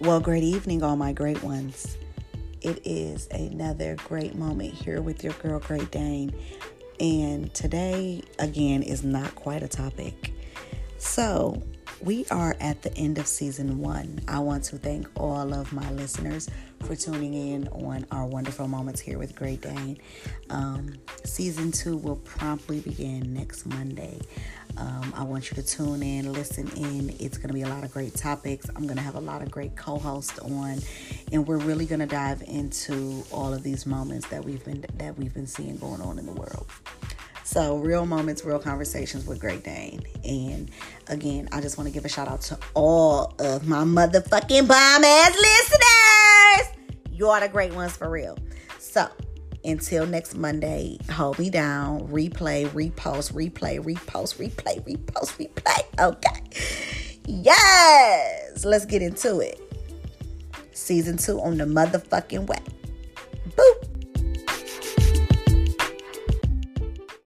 Well, great evening, all my great ones. It is another great moment here with your girl, Great Dane. And today, again, is not quite a topic. So, we are at the end of season one. I want to thank all of my listeners for tuning in on our wonderful moments here with Great Dane. Um, season two will promptly begin next Monday. Um, I want you to tune in, listen in. It's going to be a lot of great topics. I'm going to have a lot of great co-hosts on, and we're really going to dive into all of these moments that we've been that we've been seeing going on in the world. So, real moments, real conversations with Great Dane. And again, I just want to give a shout out to all of my motherfucking bomb ass listeners. You are the great ones for real. So, until next Monday, hold me down, replay, repost, replay, repost, replay, repost, replay. Okay. Yes. Let's get into it. Season two on the motherfucking way.